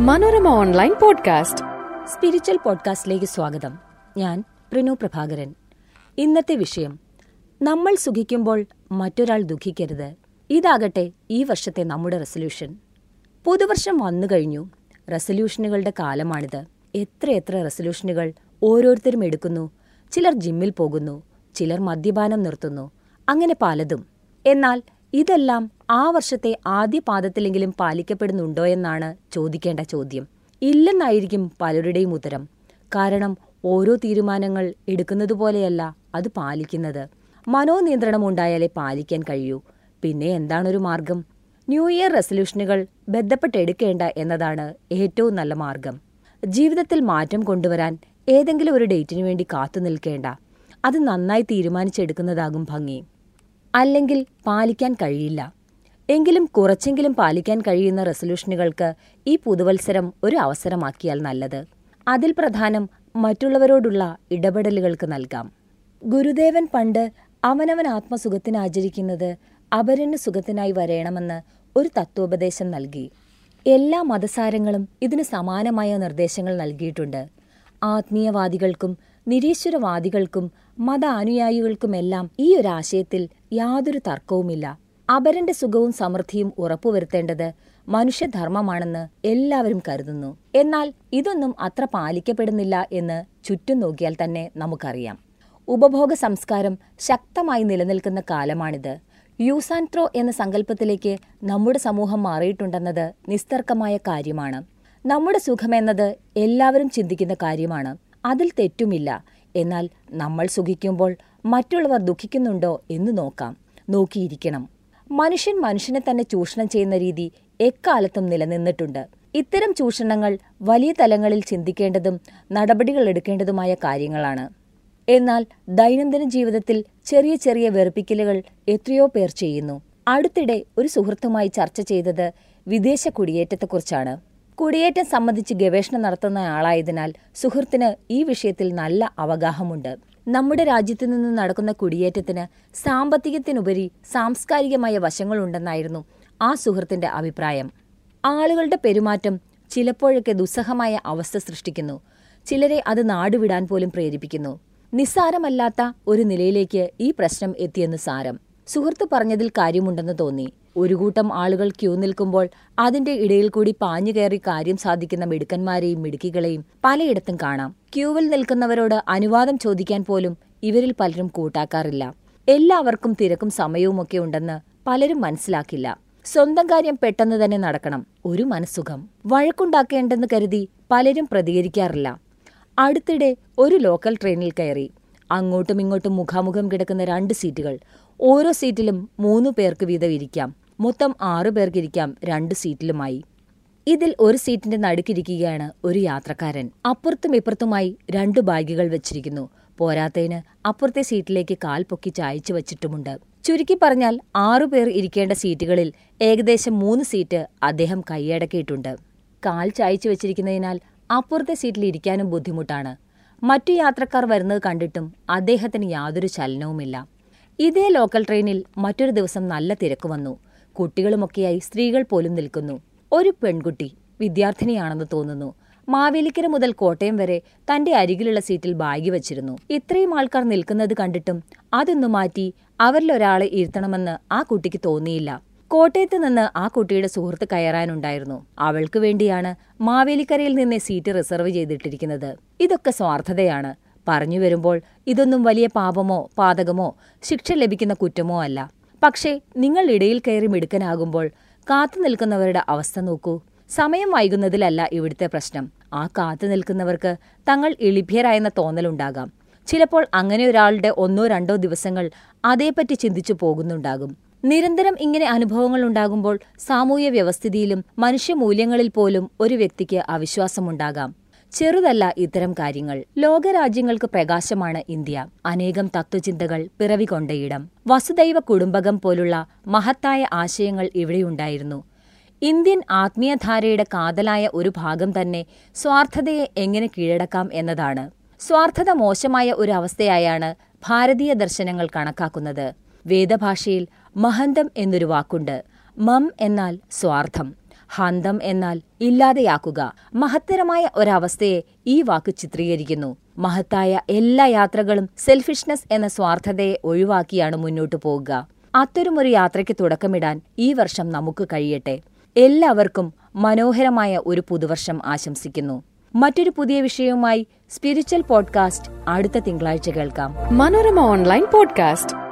Manorama online podcast. Spiritual പോഡ്കാസ്റ്റിലേക്ക് സ്വാഗതം. ഞാൻ പ്രിനു പ്രഭാകരൻ. ഇന്നത്തെ വിഷയം നമ്മൾ സുഖിക്കുമ്പോൾ മറ്റൊരാൾ ദുഃഖിക്കരുത്. ഇതാകട്ടെ ഈ വർഷത്തെ നമ്മുടെ റെസൊല്യൂഷൻ. പുതുവർഷം വന്നു കഴിഞ്ഞു. റെസൊല്യൂഷനുകളുടെ കാലമാണിത്. എത്രയെത്ര റെസൊല്യൂഷനുകൾ ഓരോരുത്തരും എടുക്കുന്നു. ചിലർ ജിമ്മിൽ പോകുന്നു. ചിലർ മദ്യപാനം നിർത്തുന്നു. അങ്ങനെ പലതും. എന്നാൽ ഇതെല്ലാം ആ വർഷത്തെ ആദ്യ പാദത്തിലെങ്കിലും പാലിക്കപ്പെടുന്നുണ്ടോ എന്നാണ് ചോദിക്കേണ്ട ചോദ്യം. ഇല്ലെന്നായിരിക്കും പലരുടെയും ഉത്തരം. കാരണം ഓരോ തീരുമാനങ്ങൾ എടുക്കുന്നത് പോലെയല്ല അത് പാലിക്കുന്നത്. മനോനിയന്ത്രണം ഉണ്ടായാലേ പാലിക്കാൻ കഴിയൂ. പിന്നെ എന്താണൊരു മാർഗം? ന്യൂ ഇയർ റെസൊല്യൂഷനുകൾ ബന്ധപ്പെട്ടെടുക്കേണ്ട എന്നതാണ് ഏറ്റവും നല്ല മാർഗം. ജീവിതത്തിൽ മാറ്റം കൊണ്ടുവരാൻ ഏതെങ്കിലും ഒരു ഡേറ്റിനു വേണ്ടി കാത്തു നിൽക്കേണ്ട. അത് നന്നായി തീരുമാനിച്ചെടുക്കുന്നതാകും ഭംഗി. അല്ലെങ്കിൽ പാലിക്കാൻ കഴിയില്ല. എങ്കിലും കുറച്ചെങ്കിലും പാലിക്കാൻ കഴിയുന്ന റെസൊല്യൂഷനുകൾക്ക് ഈ പുതുവത്സരം ഒരു അവസരമാക്കിയാൽ നല്ലത്. അതിൽ പ്രധാനം മറ്റുള്ളവരോടുള്ള ഇടപെടലുകൾക്ക് നൽകാം. ഗുരുദേവൻ പണ്ട് അവനവൻ ആത്മസുഖത്തിന് ആചരിക്കുന്നത് അപരന് സുഖത്തിനായി വരയണമെന്ന് ഒരു തത്വോപദേശം നൽകി. എല്ലാ മതസാരങ്ങളും ഇതിന് സമാനമായ നിർദ്ദേശങ്ങൾ നൽകിയിട്ടുണ്ട്. ആത്മീയവാദികൾക്കും നിരീശ്വരവാദികൾക്കും മത അനുയായികൾക്കുമെല്ലാം ഈ ഒരു ആശയത്തിൽ യാതൊരു തർക്കവുമില്ല. അപരന്റെ സുഖവും സമൃദ്ധിയും ഉറപ്പുവരുത്തേണ്ടത് മനുഷ്യധർമ്മമാണെന്ന് എല്ലാവരും കരുതുന്നു. എന്നാൽ ഇതൊന്നും അത്ര പാലിക്കപ്പെടുന്നില്ല എന്ന് ചുറ്റും നോക്കിയാൽ തന്നെ നമുക്കറിയാം. ഉപഭോഗ സംസ്കാരം ശക്തമായി നിലനിൽക്കുന്ന കാലമാണിത്. യൂസ് ആൻഡ് ത്രോ എന്ന സങ്കല്പത്തിലേക്ക് നമ്മുടെ സമൂഹം മാറിയിട്ടുണ്ടെന്നത് നിസ്തർക്കമായ കാര്യമാണ്. നമ്മുടെ സുഖമെന്നത് എല്ലാവരും ചിന്തിക്കുന്ന കാര്യമാണ്. അതിൽ തെറ്റുമില്ല. എന്നാൽ നമ്മൾ സുഖിക്കുമ്പോൾ മറ്റുള്ളവർ ദുഃഖിക്കുന്നുണ്ടോ എന്ന് നോക്കാം. നോക്കിയിരിക്കണം. മനുഷ്യൻ മനുഷ്യനെ തന്നെ ചൂഷണം ചെയ്യുന്ന രീതി എക്കാലത്തും നിലനിന്നിട്ടുണ്ട്. ഇത്തരം ചൂഷണങ്ങൾ വലിയ തലങ്ങളിൽ ചിന്തിക്കേണ്ടതും നടപടികൾ എടുക്കേണ്ടതുമായ കാര്യങ്ങളാണ്. എന്നാൽ ദൈനംദിന ജീവിതത്തിൽ ചെറിയ ചെറിയ വെറുപ്പിക്കലുകൾ എത്രയോ പേർ ചെയ്യുന്നു. അടുത്തിടെ ഒരു സുഹൃത്തുമായി ചർച്ച ചെയ്തത് വിദേശ കുടിയേറ്റത്തെക്കുറിച്ചാണ്. കുടിയേറ്റം സംബന്ധിച്ച് ഗവേഷണം നടത്തുന്ന ആളായതിനാൽ സുഹൃത്തിന് ഈ വിഷയത്തിൽ നല്ല അവഗാഹമുണ്ട്. നമ്മുടെ രാജ്യത്തു നിന്ന് നടക്കുന്ന കുടിയേറ്റത്തിന് സാമ്പത്തികത്തിനുപരി സാംസ്കാരികമായ വശങ്ങളുണ്ടെന്നായിരുന്നു ആ സുഹൃത്തിന്റെ അഭിപ്രായം. ആളുകളുടെ പെരുമാറ്റം ചിലപ്പോഴൊക്കെ ദുസ്സഹമായ അവസ്ഥ സൃഷ്ടിക്കുന്നു. ചിലരെ അത് നാടുവിടാൻ പോലും പ്രേരിപ്പിക്കുന്നു. നിസ്സാരമല്ലാത്ത ഒരു നിലയിലേക്ക് ഈ പ്രശ്നം എത്തിയെന്ന് സാരം. സുഹൃത്ത് പറഞ്ഞതിൽ കാര്യമുണ്ടെന്ന് തോന്നി. ഒരു കൂട്ടം ആളുകൾ ക്യൂ നിൽക്കുമ്പോൾ അതിന്റെ ഇടയിൽ കൂടി പാഞ്ഞു കയറി കാര്യം സാധിക്കുന്ന മിടുക്കന്മാരെയും മിടുക്കികളെയും പലയിടത്തും കാണാം. ക്യൂവിൽ നിൽക്കുന്നവരോട് അനുവാദം ചോദിക്കാൻ പോലും ഇവരിൽ പലരും കൂട്ടാക്കാറില്ല. എല്ലാവർക്കും തിരക്കും സമയവുമൊക്കെ ഉണ്ടെന്ന് പലരും മനസ്സിലാക്കില്ല. സ്വന്തം കാര്യം പെട്ടെന്ന് തന്നെ നടക്കണം. ഒരു മനസ്സുഖം. വഴക്കുണ്ടാക്കേണ്ടെന്ന് കരുതി പലരും പ്രതികരിക്കാറില്ല. അടുത്തിടെ ഒരു ലോക്കൽ ട്രെയിനിൽ കയറി. അങ്ങോട്ടും ഇങ്ങോട്ടും മുഖാമുഖം കിടക്കുന്ന രണ്ട് സീറ്റുകൾ. ഓരോ സീറ്റിലും മൂന്നു പേർക്ക് വീതം ഇരിക്കാം. മൊത്തം ആറു പേർക്കിരിക്കാം രണ്ട് സീറ്റിലുമായി. ഇതിൽ ഒരു സീറ്റിന്റെ നടുക്കിരിക്കുകയാണ് ഒരു യാത്രക്കാരൻ. അപ്പുറത്തും ഇപ്പുറത്തുമായി രണ്ട് ബാഗുകൾ വെച്ചിരിക്കുന്നു. പോരാത്തതിന് അപ്പുറത്തെ സീറ്റിലേക്ക് കാൽ പൊക്കി ചായച്ചു വച്ചിട്ടുമുണ്ട്. ചുരുക്കി പറഞ്ഞാൽ ആറുപേർ ഇരിക്കേണ്ട സീറ്റുകളിൽ ഏകദേശം മൂന്ന് സീറ്റ് അദ്ദേഹം കൈയടക്കിയിട്ടുണ്ട്. കാൽ ചായച്ചു വെച്ചിരിക്കുന്നതിനാൽ അപ്പുറത്തെ സീറ്റിൽ ഇരിക്കാനും ബുദ്ധിമുട്ടാണ്. മറ്റു യാത്രക്കാർ വരുന്നത് കണ്ടിട്ടും അദ്ദേഹത്തിന് യാതൊരു ചലനവുമില്ല. ഇതേ ലോക്കൽ ട്രെയിനിൽ മറ്റൊരു ദിവസം നല്ല തിരക്ക് വന്നു. കുട്ടികളുമൊക്കെയായി സ്ത്രീകൾ പോലും നിൽക്കുന്നു. ഒരു പെൺകുട്ടി വിദ്യാർത്ഥിനിയാണെന്ന് തോന്നുന്നു. മാവേലിക്കര മുതൽ കോട്ടയം വരെ തന്റെ അരികിലുള്ള സീറ്റിൽ ബാഗ് വച്ചിരുന്നു. ഇത്രയും ആൾക്കാർ നിൽക്കുന്നത് കണ്ടിട്ടും അതൊന്നു മാറ്റി അവരിലൊരാളെ ഇരുത്തണമെന്ന് ആ കുട്ടിക്ക് തോന്നിയില്ല. കോട്ടയത്ത് നിന്ന് ആ കുട്ടിയുടെ സുഹൃത്ത് കയറാനുണ്ടായിരുന്നു. അവൾക്ക് വേണ്ടിയാണ് മാവേലിക്കരയിൽ നിന്ന് സീറ്റ് റിസർവ് ചെയ്തിട്ടിരിക്കുന്നത്. ഇതൊക്കെ സ്വാർത്ഥതയാണ്. പറഞ്ഞു വരുമ്പോൾ ഇതൊന്നും വലിയ പാപമോ പാതകമോ ശിക്ഷ ലഭിക്കുന്ന കുറ്റമോ അല്ല. പക്ഷേ നിങ്ങൾ ഇടയിൽ കയറി മിടുക്കനാകുമ്പോൾ കാത്തു നിൽക്കുന്നവരുടെ അവസ്ഥ നോക്കൂ. സമയം വൈകുന്നതിലല്ല ഇവിടുത്തെ പ്രശ്നം. ആ കാത്തു നിൽക്കുന്നവർക്ക് തങ്ങൾ എളിഭ്യരായെന്ന തോന്നലുണ്ടാകാം. ചിലപ്പോൾ അങ്ങനെ ഒരാളുടെ ഒന്നോ രണ്ടോ ദിവസങ്ങൾ അതേപ്പറ്റി ചിന്തിച്ചു പോകുന്നുണ്ടാകും. നിരന്തരം ഇങ്ങനെ അനുഭവങ്ങൾ ഉണ്ടാകുമ്പോൾ സാമൂഹ്യ വ്യവസ്ഥിതിയിലും മനുഷ്യമൂല്യങ്ങളിൽ പോലും ഒരു വ്യക്തിക്ക് അവിശ്വാസമുണ്ടാകാം. ചെറുതല്ല ഇത്തരം കാര്യങ്ങൾ. ലോകരാജ്യങ്ങൾക്ക് പ്രകാശമാണ് ഇന്ത്യ. അനേകം തത്വചിന്തകൾ പിറവികൊണ്ടയിടം വസുദൈവ കുടുംബകം പോലുള്ള മഹത്തായ ആശയങ്ങൾ ഇവിടെയുണ്ടായിരുന്നു. ഇന്ത്യൻ ആത്മീയധാരയുടെ കാതലായ ഒരു ഭാഗം തന്നെ സ്വാർത്ഥതയെ എങ്ങനെ കീഴടക്കാം എന്നതാണ്. സ്വാർത്ഥത മോശമായ ഒരു അവസ്ഥയായാണ് ഭാരതീയ ദർശനങ്ങൾ കണക്കാക്കുന്നത്. വേദഭാഷയിൽ മഹന്തം എന്നൊരു വാക്കുണ്ട്. മം എന്നാൽ സ്വാർത്ഥം. ഹന്തം എന്നാൽ ഇല്ലാതെയാക്കുക. മഹത്തരമായ ഒരവസ്ഥയെ ഈ വാക്ക് ചിത്രീകരിക്കുന്നു. മഹത്തായ എല്ലാ യാത്രകളും സെൽഫിഷ്നെസ് എന്ന സ്വാർത്ഥതയെ ഒഴിവാക്കിയാണ് മുന്നോട്ടു പോകുക അത്തരമൊരു യാത്രയ്ക്ക് തുടക്കമിടാൻ ഈ വർഷം നമുക്ക് കഴിയട്ടെ. എല്ലാവർക്കും മനോഹരമായ ഒരു പുതുവർഷം ആശംസിക്കുന്നു. മറ്റൊരു പുതിയ വിഷയവുമായി സ്പിരിച്വൽ പോഡ്കാസ്റ്റ് അടുത്ത തിങ്കളാഴ്ച കേൾക്കാം. Manorama online podcast.